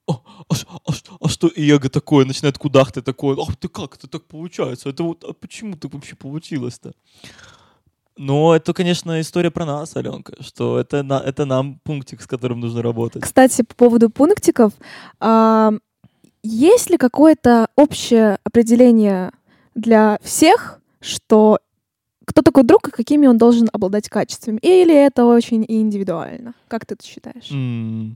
а, а, а, а что и эго такое начинает кудахтать такое, ах ты как, это так получается, это вот, а почему так вообще получилось-то? Но это, конечно, история про нас, Аленка, что это, на, это нам пунктик, с которым нужно работать. Кстати, по поводу пунктиков, а, есть ли какое-то общее определение для всех, что кто такой друг и какими он должен обладать качествами? Или это очень индивидуально? Как ты это считаешь? Mm.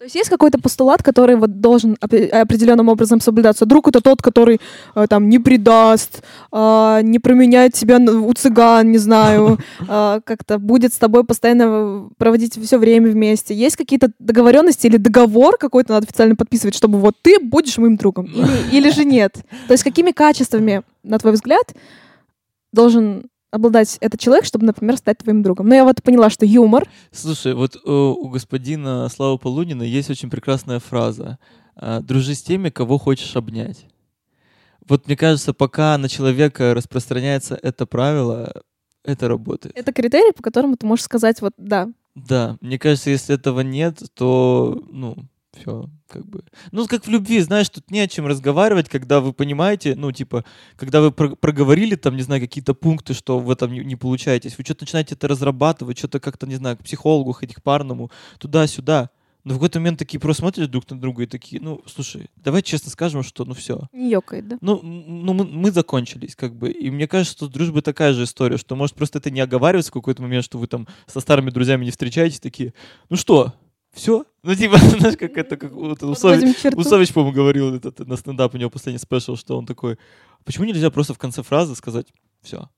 То есть есть какой-то постулат, который вот должен определенным образом соблюдаться. Друг это тот, который э, там не предаст, э, не променяет тебя у цыган, не знаю, *laughs* э, как-то будет с тобой постоянно проводить все время вместе. Есть какие-то договоренности или договор какой-то надо официально подписывать, чтобы вот ты будешь моим другом или, или же нет. То есть какими качествами, на твой взгляд, должен обладать этот человек, чтобы, например, стать твоим другом. Но я вот поняла, что юмор. Слушай, вот у, э, у господина Славы Полунина есть очень прекрасная фраза. «А, «Дружи с теми, кого хочешь обнять». Вот мне кажется, пока на человека распространяется это правило, это работает. Это критерий, по которому ты можешь сказать вот «да». Да, мне кажется, если этого нет, то, ну, все, как бы. Ну, как в любви, знаешь, тут не о чем разговаривать, когда вы понимаете, ну, типа, когда вы про- проговорили там, не знаю, какие-то пункты, что в этом не, не получаетесь, вы что-то начинаете это разрабатывать, что-то как-то, не знаю, к психологу ходить, к парному, туда-сюда. Но в какой-то момент такие просто смотрят друг на друга и такие, ну, слушай, давай честно скажем, что, ну, все. Ёкает, да? Ну, ну мы, мы закончились, как бы. И мне кажется, что с дружбой такая же история, что, может, просто это не оговаривается в какой-то момент, что вы там со старыми друзьями не встречаетесь, такие, ну что, все? Ну, типа, *laughs* знаешь, как это, как вот, Усович, Усович, по-моему, говорил это, на стендап, у него последний спешл, что он такой, почему нельзя просто в конце фразы сказать все?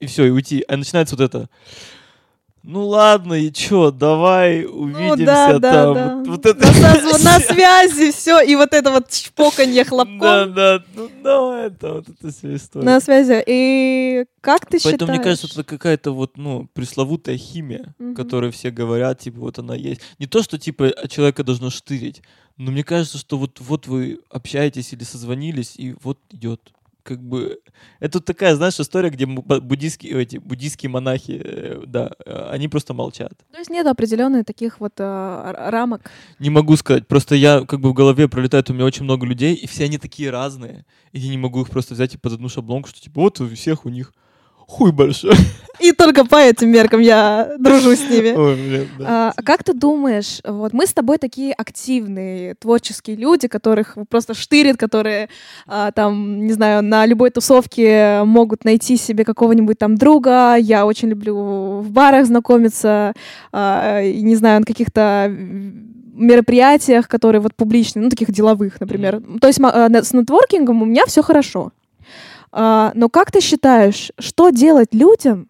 И все, и уйти. А начинается вот это, ну ладно, и чё, давай увидимся ну, да, там. Да, да. Вот это... на, на связи все, и вот это вот чпоканье *laughs* хлопком. Да, да, ну давай, это вот эта вся история. На связи. И как ты Поэтому считаешь? мне кажется, это какая-то вот, ну, пресловутая химия, угу. которую все говорят, типа, вот она есть. Не то, что, типа, человека должно штырить, но мне кажется, что вот, вот вы общаетесь или созвонились, и вот идет как бы это такая, знаешь, история, где буддийские эти буддийские монахи, э, да, э, они просто молчат. То есть нет определенных таких вот э, рамок. Не могу сказать, просто я как бы в голове пролетает у меня очень много людей, и все они такие разные, и я не могу их просто взять и под одну шаблонку, что типа вот у всех у них хуй большой. *laughs* И только по этим меркам я дружу с ними. Ой, блин, да. а, как ты думаешь, вот мы с тобой такие активные, творческие люди, которых просто штырит, которые а, там, не знаю, на любой тусовке могут найти себе какого-нибудь там друга. Я очень люблю в барах знакомиться, а, не знаю, на каких-то мероприятиях, которые вот публичные, ну, таких деловых, например. Mm-hmm. То есть с нетворкингом у меня все хорошо. А, но как ты считаешь, что делать людям,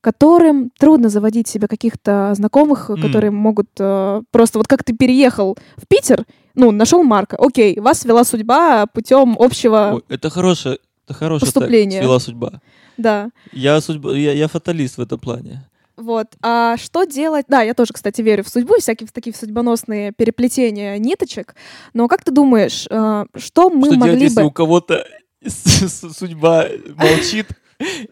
которым трудно заводить себе каких-то знакомых, mm. которые могут uh, просто вот как ты переехал в Питер, ну нашел Марка, окей, вас свела судьба путем общего. Ой, это хорошее, это хорошее поступление. свела судьба. Да. Я судьба, я, я фаталист в этом плане. Вот. А что делать? Да, я тоже, кстати, верю в судьбу, всякие такие судьбоносные переплетения ниточек. Но как ты думаешь, uh, что мы что могли делать, бы... если у кого-то *laughs* судьба молчит,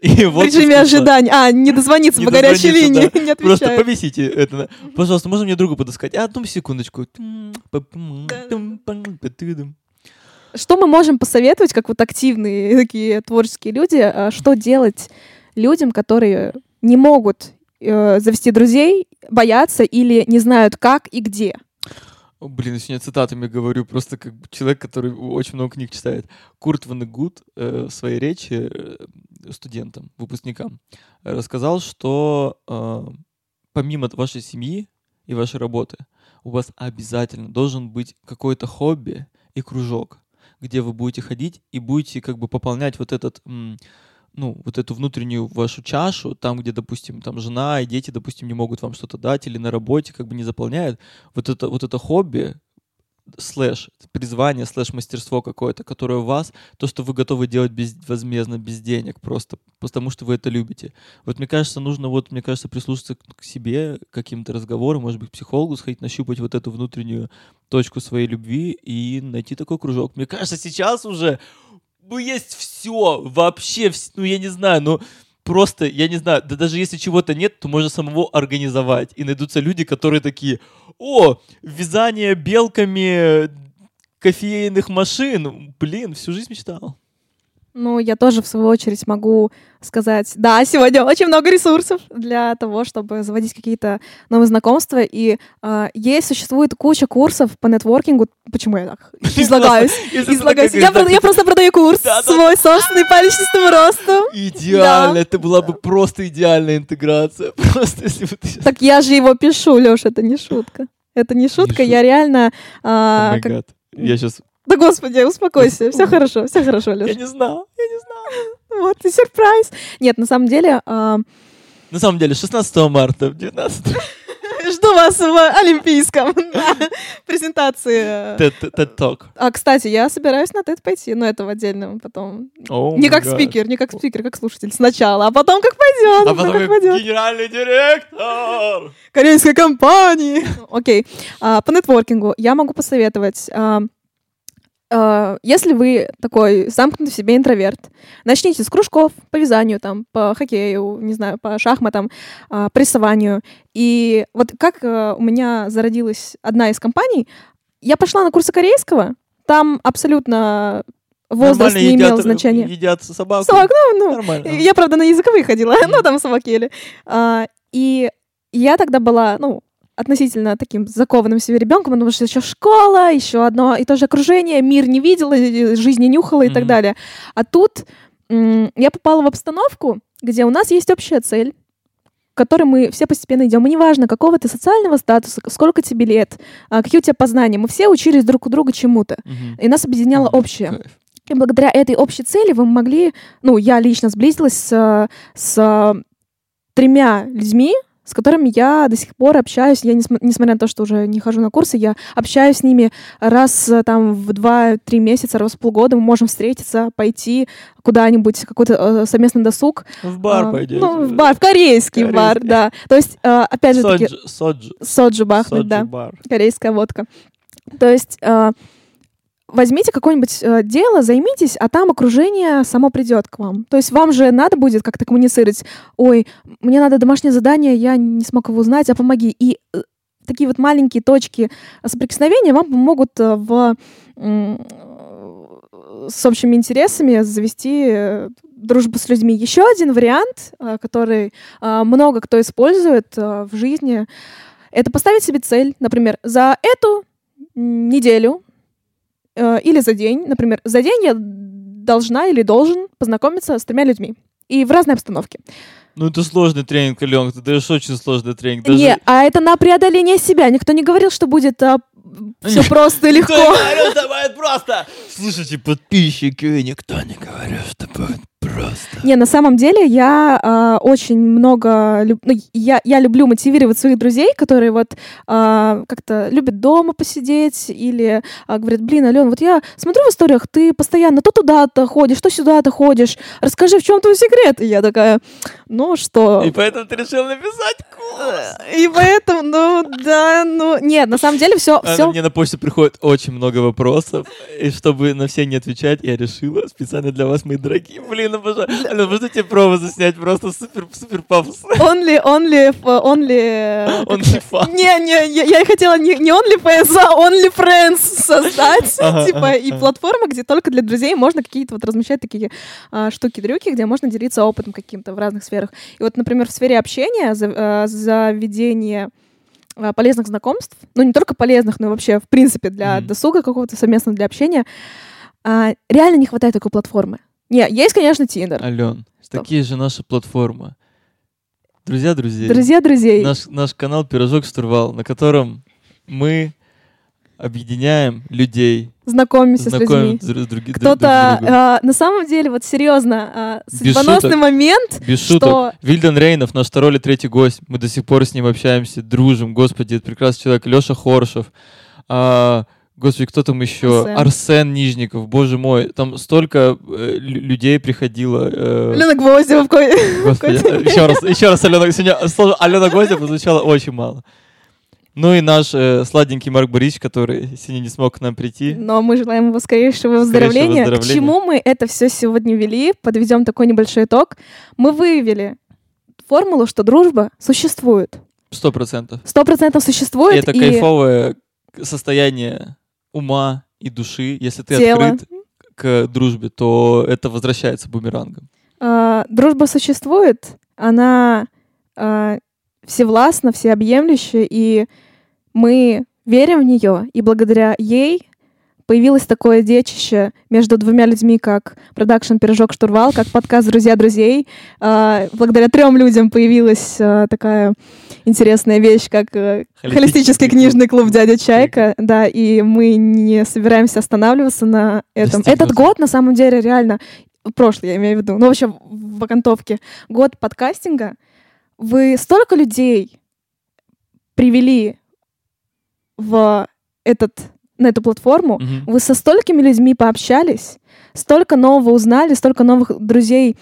и вот в режиме ожидания. А, не дозвониться не по горячей линии, да. *laughs* не отвечает. Просто повисите это. Пожалуйста, можно мне другу подыскать? Одну секундочку. Что мы можем посоветовать, как вот активные *laughs* такие творческие люди, а, что делать людям, которые не могут э, завести друзей, боятся или не знают как и где? Блин, я сегодня цитатами говорю, просто как человек, который очень много книг читает. Курт Ванегут э, в своей речи э, студентам, выпускникам рассказал, что э, помимо вашей семьи и вашей работы, у вас обязательно должен быть какое-то хобби и кружок, где вы будете ходить и будете как бы пополнять вот этот ну, вот эту внутреннюю вашу чашу, там, где, допустим, там жена и дети, допустим, не могут вам что-то дать, или на работе как бы не заполняют, вот это, вот это хобби, слэш призвание, слэш мастерство какое-то, которое у вас, то, что вы готовы делать безвозмездно, без денег, просто потому что вы это любите. Вот мне кажется, нужно вот, мне кажется, прислушаться к себе, к каким-то разговорам, может быть, к психологу сходить, нащупать вот эту внутреннюю точку своей любви и найти такой кружок. Мне кажется, сейчас уже ну, есть все, вообще, ну, я не знаю, ну, просто, я не знаю, да даже если чего-то нет, то можно самого организовать. И найдутся люди, которые такие, о, вязание белками кофейных машин, блин, всю жизнь мечтал. Ну, я тоже, в свою очередь, могу сказать, да, сегодня очень много ресурсов для того, чтобы заводить какие-то новые знакомства. И э, есть, существует куча курсов по нетворкингу. Почему я так *laughs* излагаюсь? *laughs* Излагаюсь. Я, я просто продаю курс свой собственный по личностному росту. Идеально. Это была бы просто идеальная интеграция. *laughs* Просто если бы ты... Так я же его пишу, Леша, это не шутка. Это не шутка, я реально... Как... Я сейчас да господи, успокойся, все хорошо, все хорошо, Леша. Я не знал, я не знал. Вот, и сюрприз. Нет, на самом деле... Э... На самом деле, 16 марта в 19 Жду вас в Олимпийском презентации. TED Talk. А, кстати, я собираюсь на TED пойти, но это в отдельном потом. Не как спикер, не как спикер, как слушатель сначала, а потом как пойдет. А потом как пойдет. генеральный директор. Корейской компании. Окей. А, по нетворкингу я могу посоветовать а, если вы такой замкнутый в себе интроверт, начните с кружков по вязанию, там, по хоккею, не знаю, по шахматам, uh, по рисованию. И вот как uh, у меня зародилась одна из компаний, я пошла на курсы корейского, там абсолютно возраст Нормально не едят, имел значения. едят собаку? Собак, ну, ну. Нормально. Я, правда, на языковые ходила, но там собаки ели. И я тогда была, ну, относительно таким закованным себе ребенком, потому что еще школа, еще одно и то же окружение, мир не видела, жизни нюхала и mm-hmm. так далее. А тут я попала в обстановку, где у нас есть общая цель, к которой мы все постепенно идем. И неважно, какого ты социального статуса, сколько тебе лет, а, какие у тебя познания, мы все учились друг у друга чему-то. Mm-hmm. И нас объединяло общее. И благодаря этой общей цели вы могли, ну, я лично сблизилась с, с тремя людьми, с которыми я до сих пор общаюсь. Я, несмотря на то, что уже не хожу на курсы, я общаюсь с ними раз э, там в два-три месяца, раз в полгода. Мы можем встретиться, пойти куда-нибудь, какой-то э, совместный досуг. В бар а, пойдете. Ну, в бар, в корейский, корейский. бар, да. То есть, э, опять же таки... Соджу. Соджу бахнуть, да. Бар. Корейская водка. То есть... Возьмите какое-нибудь э, дело, займитесь, а там окружение само придет к вам. То есть вам же надо будет как-то коммуницировать. Ой, мне надо домашнее задание, я не смог его узнать, а помоги. И э, такие вот маленькие точки соприкосновения вам помогут э, в э, с общими интересами завести э, дружбу с людьми. Еще один вариант, э, который много кто использует в жизни, это поставить себе цель, например, за эту неделю э, или за день, например, за день я должна или должен познакомиться с тремя людьми. И в разной обстановке. Ну, это сложный тренинг, Ален, ты даешь очень сложный тренинг. Даже... Не, а это на преодоление себя. Никто не говорил, что будет а, все просто и легко. Никто не говорил, что будет просто. Слушайте, подписчики, никто не говорил, что будет просто. Не, на самом деле я э, очень много... Люб... Ну, я, я люблю мотивировать своих друзей, которые вот э, как-то любят дома посидеть или э, говорят, блин, Ален, вот я смотрю в историях, ты постоянно то туда-то ходишь, то сюда-то ходишь, расскажи, в чем твой секрет? И я такая, ну что? И поэтому ты решил написать курс. И поэтому, ну да, ну... Нет, на самом деле все... все... Мне на почту приходит очень много вопросов, и чтобы на все не отвечать, я решила специально для вас, мои дорогие, блин, обожаю. Алена, можно тебе промо заснять? Просто супер, супер пафосно. Only, only, only... Only fun. Не, не, я, я хотела не, не only fans, а only friends создать. *laughs* Ага, типа, ага, и ага. платформа, где только для друзей можно какие-то вот размещать такие а, штуки-дрюки, где можно делиться опытом каким-то в разных сферах. И вот, например, в сфере общения, за, а, заведение а, полезных знакомств, ну не только полезных, но и вообще в принципе для mm. досуга какого-то совместного для общения, а, реально не хватает такой платформы. Не, есть, конечно, Тиндер. Ален, Что? такие же наши платформы. Друзья друзей. Друзья друзей. Наш, наш канал «Пирожок Штурвал», на котором мы объединяем людей. Знакомимся, знакомим с людьми. Друг, Кто-то, друг а, на самом деле, вот серьезно, а, судьбоносный Без момент. Без что... шуток. Вильден Рейнов, наш второй или третий гость. Мы до сих пор с ним общаемся, дружим. Господи, это прекрасный человек. Леша Хоршев. А, Господи, кто там еще? Арсен, Арсен Нижников, боже мой, там столько э, людей приходило. Э... Алена Гвоздева в *laughs* Господи, еще раз, еще раз Алена, сегодня слово Алена Гвоздева прозвучало очень мало. Ну и наш э, сладенький Марк Борисович, который сегодня не смог к нам прийти. Но мы желаем его скорейшего выздоровления. выздоровления. К чему мы это все сегодня вели? Подведем такой небольшой итог. Мы выявили формулу, что дружба существует. Сто процентов. Сто процентов И существует. это кайфовое состояние ума и души. Если ты Тела. открыт к дружбе, то это возвращается бумерангом. А, дружба существует, она а, всевластна, всеобъемлющая, и мы верим в нее, и благодаря ей появилось такое детище между двумя людьми, как продакшн «Пирожок Штурвал», как подкаст «Друзья друзей». А, благодаря трем людям появилась а, такая интересная вещь, как э, холистический книжный клуб «Дядя Чайка». Да, и мы не собираемся останавливаться на этом. Достигнуто. Этот год, на самом деле, реально, прошлый, я имею в виду, ну, в общем, в окантовке, год подкастинга, вы столько людей привели в этот, на эту платформу, Мгм. вы со столькими людьми пообщались, столько нового узнали, столько новых друзей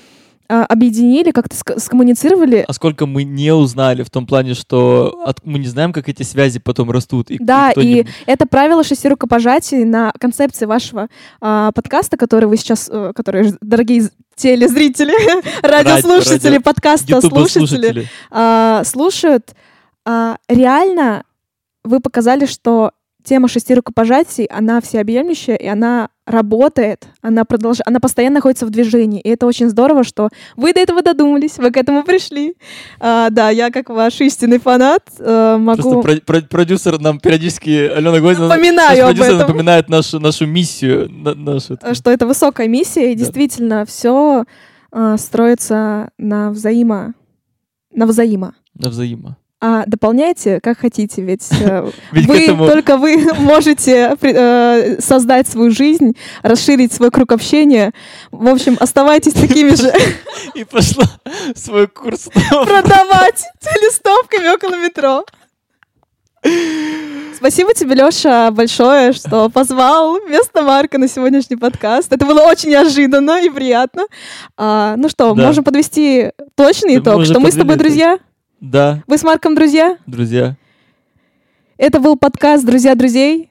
объединили, как-то ск- скоммуницировали. А сколько мы не узнали в том плане, что от- мы не знаем, как эти связи потом растут. И, Да, и кто-нибудь- это правило шести рукопожатий на концепции вашего а, подкаста, который вы сейчас, э, которые, ж- дорогие телезрители, *laughs* радиослушатели, радио- подкаста слушатели, а, слушают, а, реально вы показали, что тема шести рукопожатий, она всеобъемлющая, и она работает, она, продолж... она постоянно находится в движении. И это очень здорово, что вы до этого додумались, вы к этому пришли. А, да, я как ваш истинный фанат э, могу... Просто про- про- продюсер нам периодически, Алена Гозина, Напоминаю об продюсер этом. напоминает нашу, нашу миссию. на- нашу э, что это высокая миссия, и Да. действительно все строится на взаимо... на взаимо. на взаимо. А дополняйте, как хотите, ведь э, *laughs* Ведь вы, этому- только вы *laughs* можете э, создать свою жизнь, расширить свой круг общения. В общем, оставайтесь такими же *laughs* И пошла свой курс. продавать листовками около метро. Спасибо тебе, Леша, большое, что позвал вместо Марка на сегодняшний подкаст. Это было очень неожиданно и приятно. А, ну что, Да. можем подвести точный итог, что мы с тобой друзья? Да, Вы с Марком друзья? друзья. Это был подкаст «Друзья друзей».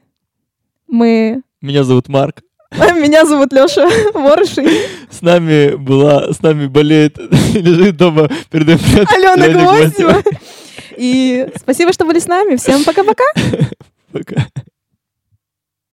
Мы... Меня зовут Марк. *laughs* Меня зовут Леша Ворошин. С нами была, с нами болеет, *laughs* лежит дома, привет Алена Гвоздева. И спасибо, что были с нами. Всем пока-пока. *laughs*